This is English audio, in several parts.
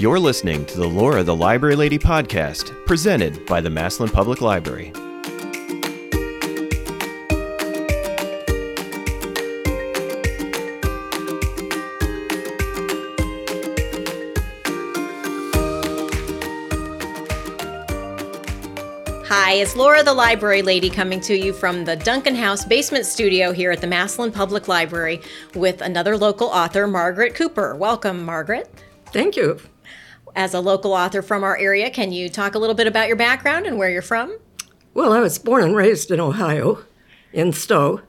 You're listening to the Laura the Library Lady podcast, presented by the Massillon Public Library. Hi, it's Laura the Library Lady coming to you from the Duncan House basement studio here at the Massillon Public Library with another local author, Margaret Cooper. Welcome, Margaret. Thank you. As a local author from our area, can you talk a little bit about your background and where you're from? Well, I was born and raised in Ohio, in Stow,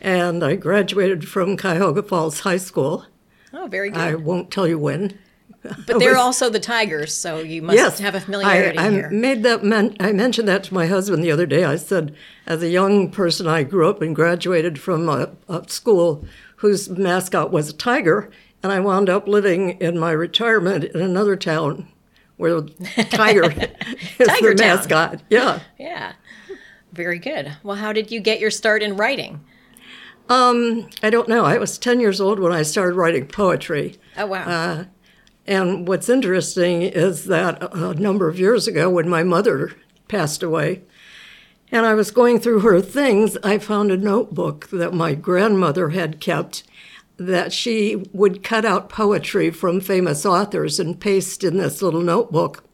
and I graduated from Cuyahoga Falls High School. Oh, very good. I won't tell you when. but they're also the Tigers, so you must yes, have a familiarity I, I here. made that. Men- I mentioned that to my husband the other day. I said, as a young person, I grew up and graduated from a, a school whose mascot was a tiger, and I wound up living in my retirement in another town where tiger is Tiger the Town. mascot. Yeah. yeah, very good. Well, how did you get your start in writing? Um, I don't know. I was 10 years old when I started writing poetry. Oh, wow. And what's interesting is that a number of years ago, when my mother passed away, and I was going through her things, I found a notebook that my grandmother had kept that she would cut out poetry from famous authors and paste in this little notebook.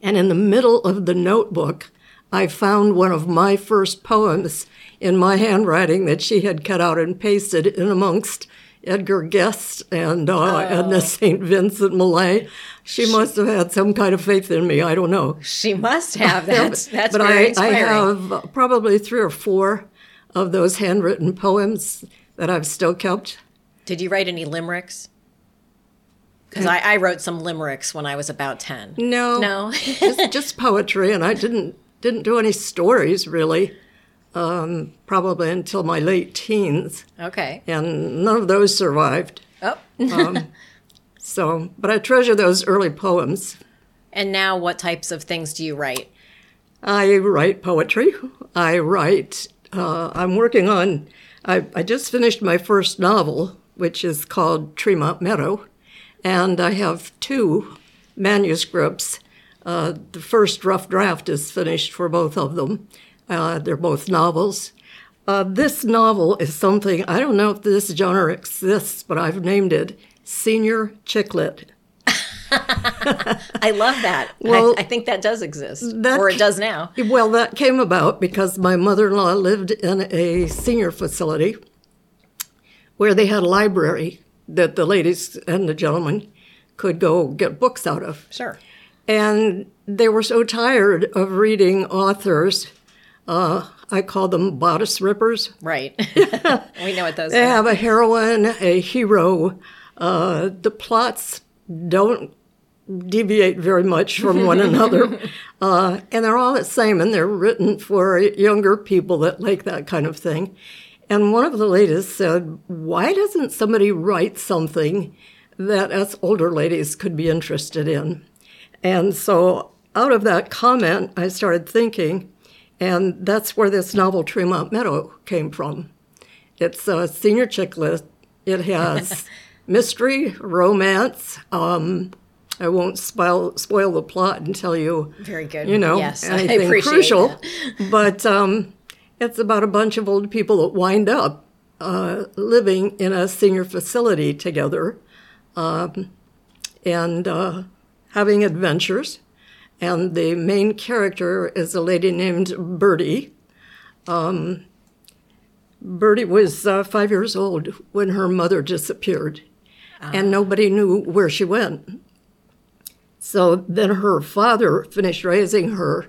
And in the middle of the notebook, I found one of my first poems in my handwriting that she had cut out and pasted in amongst Edgar Guest and uh, and the St. Vincent Millay. She must have had some kind of faith in me. I don't know. she must have. That's that's but I, I have probably three or four of those handwritten poems that I've still kept. Did you write any limericks? Because I, I wrote some limericks when I was about ten. No, No. just, just poetry, and I didn't didn't do any stories really, um, probably until my late teens, okay. and none of those survived. Oh. So, but I treasure those early poems. And now, what types of things do you write? I write poetry. I write. Uh, I'm working on. I, I just finished my first novel, which is called Tremont Meadow, and I have two manuscripts. Uh, the first rough draft is finished for both of them. Uh, they're both novels. Uh, this novel is something I don't know if this genre exists, but I've named it Senior Chick-lit. I love that. Well, I, I think that does exist, that or it does now. Well, that came about because my mother in law lived in a senior facility where they had a library that the ladies and the gentlemen could go get books out of. Sure. And they were so tired of reading authors, uh, I call them bodice rippers. Right. we know what those They are. have a heroine, a hero. Uh, the plots don't deviate very much from one another. Uh, and they're all the same, and they're written for younger people that like that kind of thing. And one of the ladies said, Why doesn't somebody write something that us older ladies could be interested in? And so out of that comment, I started thinking, and that's where this novel Tremont Meadow came from. It's a senior chick-lit. It has mystery, romance. Um, I won't spoil spoil the plot and tell you, Very good. you know, Yes, I appreciate crucial. that. But um, it's about a bunch of old people that wind up uh, living in a senior facility together um, and uh, having adventures. And the main character is a lady named Bertie. Um, Bertie was uh, five years old when her mother disappeared, and nobody knew where she went. So then her father finished raising her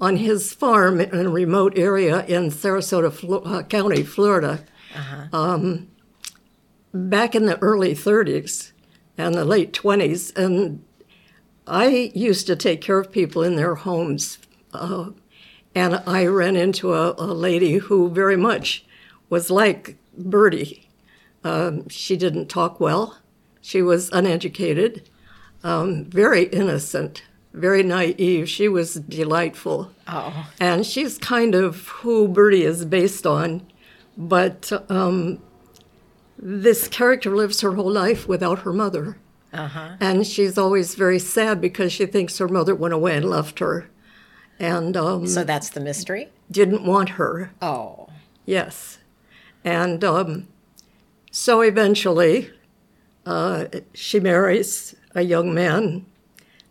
on his farm in a remote area in Sarasota Flo- uh, County, Florida. Um, back in the early 30s and the late 20s. And I used to take care of people in their homes. Uh, and I ran into a, a lady who very much was like Bertie. Um, she didn't talk well. She was uneducated, um, very innocent, very naive. She was delightful. Oh, And she's kind of who Bertie is based on. But um, this character lives her whole life without her mother. Uh-huh. And she's always very sad because she thinks her mother went away and left her and um, So that's the mystery? didn't want her. Oh. Yes. And um, so eventually, uh, she marries a young man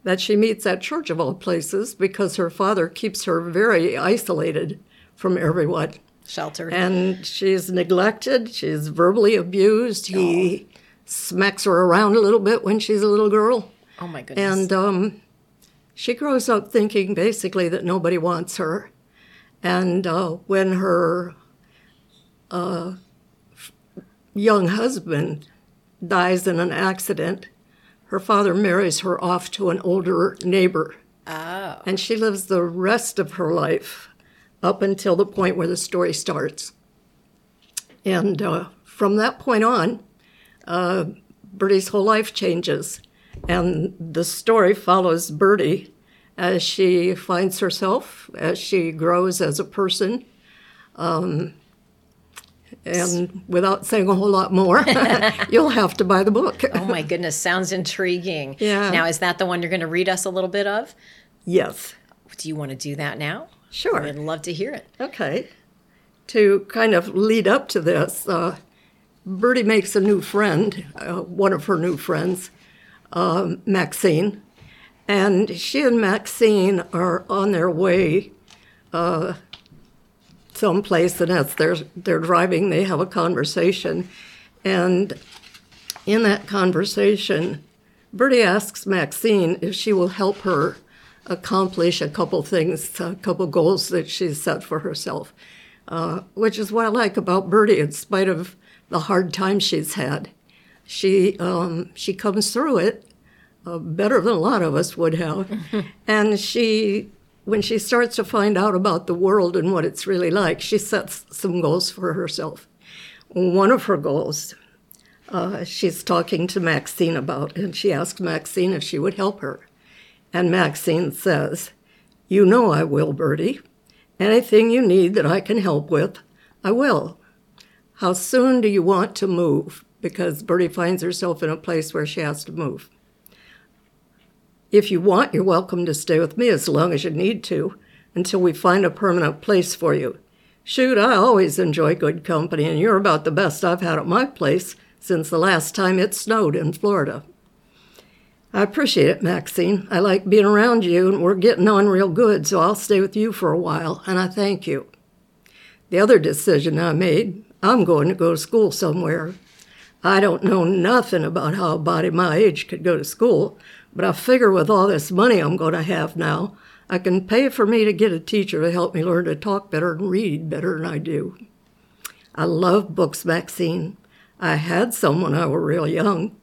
that she meets at church of all places because her father keeps her very isolated from everyone. Sheltered. And she's neglected, she's verbally abused. He smacks her around a little bit when she's a little girl. oh my goodness. And um, she grows up thinking basically that nobody wants her. And uh, when her uh, young husband dies in an accident, her father marries her off to an older neighbor. oh. And she lives the rest of her life up until the point where the story starts. And uh, from that point on, uh, Bertie's whole life changes. And the story follows Bertie as she finds herself, as she grows as a person. Um, and without saying a whole lot more, you'll have to buy the book. Oh my goodness, sounds intriguing. Yeah. Now, is that the one you're going to read us a little bit of? yes, Do you want to do that now? sure. I'd love to hear it. Okay. To kind of lead up to this, uh, Bertie makes a new friend, uh, one of her new friends, um, Maxine. And she and Maxine are on their way someplace, and as they're, they're driving, they have a conversation. And in that conversation, Bertie asks Maxine if she will help her accomplish a couple things, a couple goals that she's set for herself, uh, which is what I like about Bertie, in spite of the hard times she's had. She, um, she comes through it uh, better than a lot of us would have. and she, when she starts to find out about the world and what it's really like, she sets some goals for herself. One of her goals uh, she's talking to Maxine about, and she asks Maxine if she would help her. And Maxine says, You know I will, Bertie. Anything you need that I can help with, I will. How soon do you want to move? Because Bertie finds herself in a place where she has to move. If you want, you're welcome to stay with me as long as you need to until we find a permanent place for you. Shoot, I always enjoy good company, and you're about the best I've had at my place since the last time it snowed in Florida. I appreciate it, Maxine. I like being around you, and we're getting on real good, so I'll stay with you for a while, and I thank you. The other decision I made, I'm going to go to school somewhere. I don't know nothing about how a body my age could go to school, but I figure with all this money I'm going to have now, I can pay for me to get a teacher to help me learn to talk better and read better than I do. I love books, Maxine. I had some when I were real young.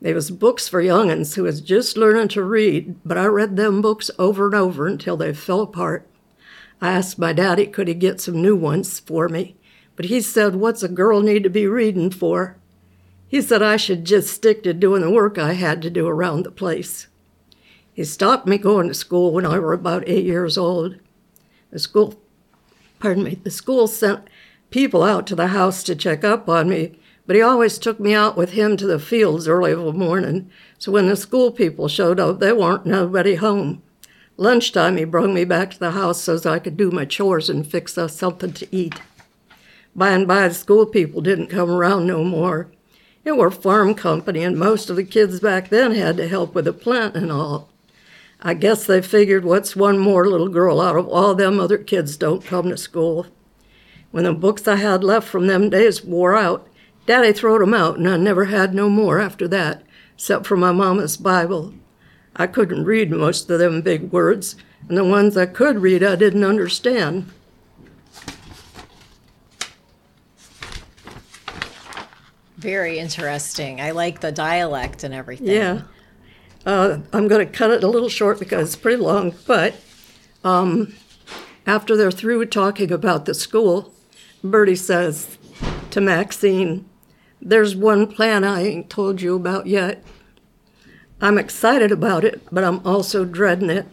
They was books for young'uns who was just learning to read, but I read them books over and over until they fell apart. I asked my daddy could he get some new ones for me, but he said, What's a girl need to be reading for? He said I should just stick to doing the work I had to do around the place. He stopped me going to school when I were about eight years old. The school, pardon me, the school sent people out to the house to check up on me, but he always took me out with him to the fields early of a morning. So when the school people showed up, there weren't nobody home. Lunchtime, he brung me back to the house so I could do my chores and fix us something to eat. By and by, the school people didn't come around no more. It were farm company, and most of the kids back then had to help with the plant and all. I guess they figured what's one more little girl out of all them other kids don't come to school. When the books I had left from them days wore out, Daddy throwed 'em out, and I never had no more after that, except for my mama's Bible. I couldn't read most of them big words, and the ones I could read I didn't understand. Very interesting. I like the dialect and everything. Yeah. Uh, I'm going to cut it a little short because it's pretty long, but um, after they're through talking about the school, Bertie says to Maxine, There's one plan I ain't told you about yet. I'm excited about it, but I'm also dreading it.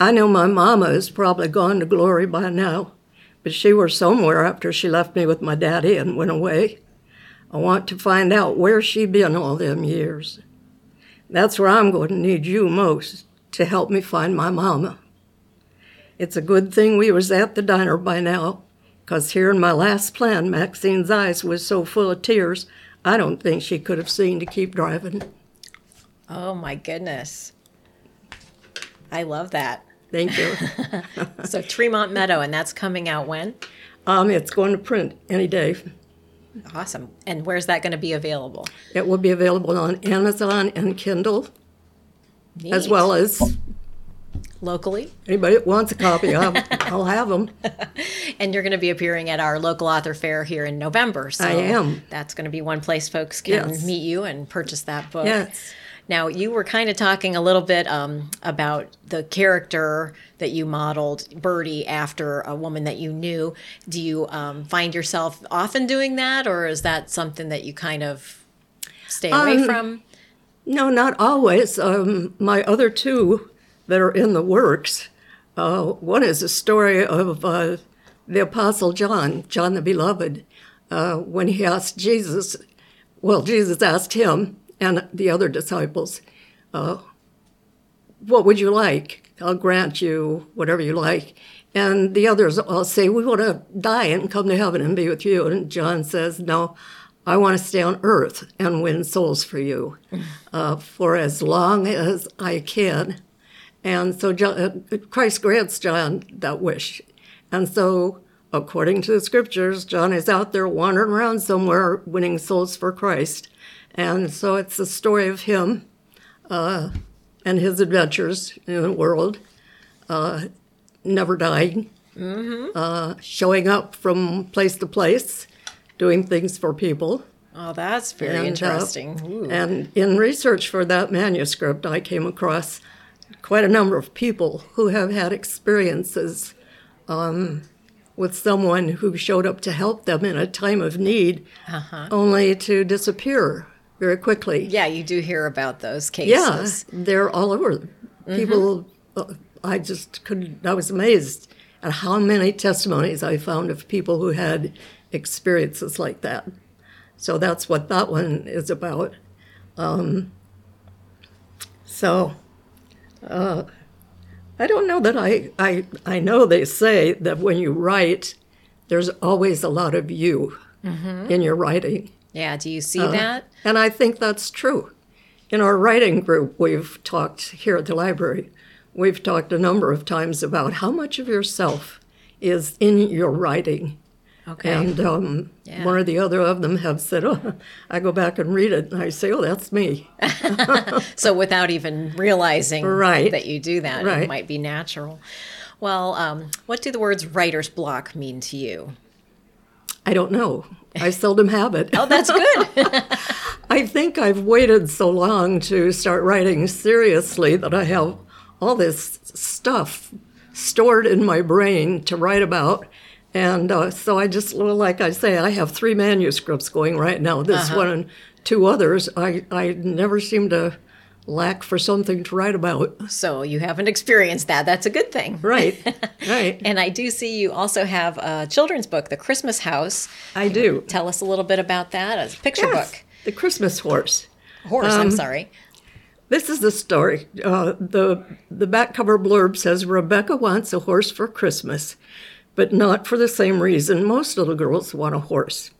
I know my mama is probably gone to glory by now, but she were somewhere after she left me with my daddy and went away. I want to find out where she been all them years. That's where I'm going to need you most to help me find my mama. It's a good thing we was at the diner by now, 'cause here in my last plan, Maxine's eyes was so full of tears, I don't think she could have seen to keep driving. Oh my goodness. I love that. Thank you. So Tremont Meadow, and that's coming out when? um, it's going to print any day. Awesome. And where's that going to be available? It will be available on Amazon and Kindle, as well as locally. anybody that wants a copy, I'll, I'll have them. And you're going to be appearing at our local author fair here in November. So I am. That's going to be one place folks can Yes. meet you and purchase that book. Yes. Now, you were kind of talking a little bit um, about the character that you modeled, Bertie, after a woman that you knew. Do you um, find yourself often doing that, or is that something that you kind of stay away Um, from? No, not always. Um, my other two that are in the works. Uh, one is a story of uh, the Apostle John, John the Beloved, uh, when he asked Jesus, well, Jesus asked him and the other disciples, uh, What would you like? I'll grant you whatever you like. And the others all say, We want to die and come to heaven and be with you. And John says, No, I want to stay on earth and win souls for you uh, for as long as I can. And so John, uh, Christ grants John that wish. And so, according to the scriptures, John is out there wandering around somewhere winning souls for Christ. And so it's the story of him uh, and his adventures in the world, uh, never dying, uh, showing up from place to place, doing things for people. Oh, that's very And, uh, interesting. And in research for that manuscript, I came across quite a number of people who have had experiences um, with someone who showed up to help them in a time of need, only to disappear very quickly. yeah, you do hear about those cases. Yeah, they're all over. People, uh, I just couldn't, I was amazed at how many testimonies I found of people who had experiences like that. So that's what that one is about. Um, so, uh, I don't know that I, I, I know they say that when you write, there's always a lot of you in your writing. Yeah, do you see Uh-huh. that? And I think that's true. In our writing group, we've talked here at the library, we've talked a number of times about how much of yourself is in your writing. Okay. And um, Yeah. one or the other of them have said, oh, I go back and read it, and I say, oh, that's me. So without even realizing Right. that you do that, it might be natural. Well, um, what do the words writer's block mean to you? I don't know. I seldom have it. Oh, that's good. I think I've waited so long to start writing seriously that I have all this stuff stored in my brain to write about. And uh, so I just, well, like I say, I have three manuscripts going right now. This one and two others. I, I never seem to lack for something to write about. so you haven't experienced that. That's a good thing. Right, right. And I do see you also have a children's book, The Christmas House. I do. Tell us a little bit about that. It's a picture Yes, book. The Christmas horse. Horse, I'm sorry. This is the story. Uh, the the back cover blurb says Rebecca wants a horse for Christmas, but not for the same reason most little girls want a horse.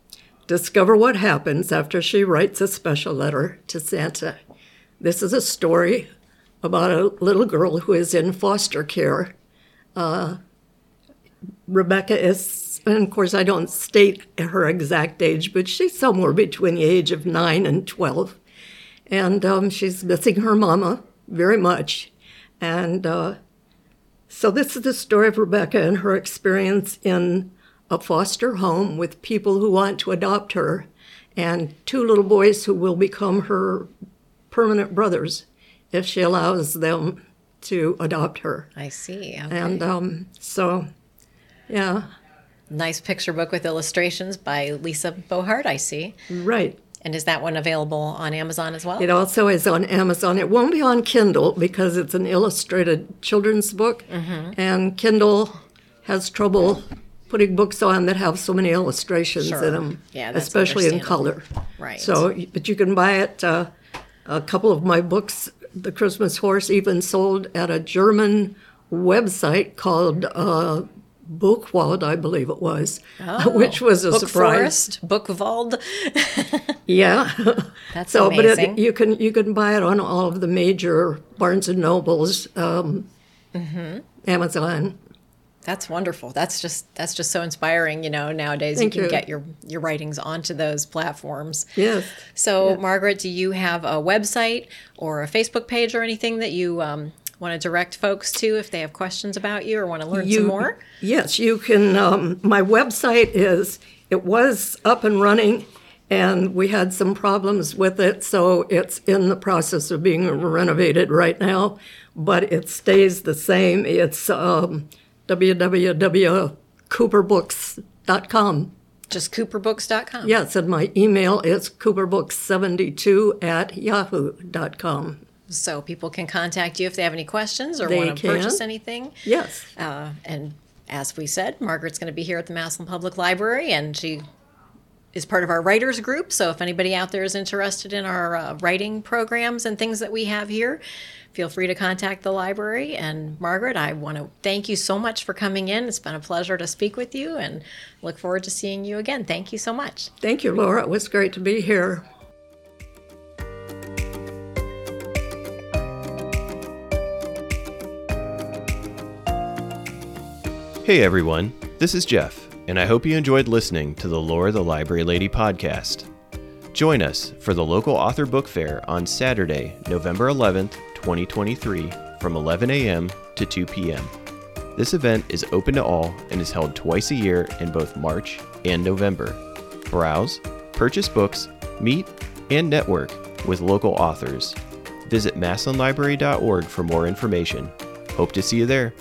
Discover what happens after she writes a special letter to Santa. This is a story about a little girl who is in foster care. Uh, Rebecca is, and of course, I don't state her exact age, but she's somewhere between the age of nine and 12 and um, she's missing her mama very much. And uh, so this is the story of Rebecca and her experience in a foster home with people who want to adopt her, and two little boys who will become her permanent brothers if she allows them to adopt her. I see. Okay. And um, so, yeah, nice picture book with illustrations by Lisa Bohart, I see. right. And is that one available on Amazon as well? It also is on Amazon. It won't be on Kindle because it's an illustrated children's book, and Kindle has trouble putting books on that have so many illustrations Sure. in them, Yeah, that's especially in color. Right. So, but you can buy it uh, A couple of my books, The Christmas Horse, even sold at a German website called uh, Buchwald, I believe it was, which was a Oh, Book surprise. Forest, Bookvald. Yeah. That's so, but it, you can you can buy it on all of the major Barnes and Nobles, um, Mm-hmm. Amazon. That's wonderful. That's just that's just so inspiring. You know, nowadays Thank you can you. get your your writings onto those platforms. Yes. So, Margaret, do you have a website or a Facebook page or anything that you um, want to direct folks to if they have questions about you or want to learn You- some more? Yes, you can. Um, my website is, it was up and running, and we had some problems with it, so it's in the process of being renovated right now, but it stays the same. It's um, www.cooperbooks.com. Just cooperbooks.com. Yes, and my email is cooperbooks72 at yahoo.com. So people can contact you if they have any questions or They want to purchase anything. Yes. Uh, and as we said, Margaret's going to be here at the Massillon Public Library, and she is part of our writers group. So if anybody out there is interested in our uh, writing programs and things that we have here, feel free to contact the library. And Margaret, I want to thank you so much for coming in. It's been a pleasure to speak with you, and look forward to seeing you again. Thank you so much. Thank you, Laura. It was great to be here. Hey everyone, this is Jeff, and I hope you enjoyed listening to the Laura the Library Lady podcast. Join us for the local author book fair on Saturday, November 11th, 2023, from 11 a.m. to 2 p.m. This event is open to all and is held twice a year in both March and November. Browse, purchase books, meet, and network with local authors. Visit massillonlibrary.org for more information. Hope to see you there.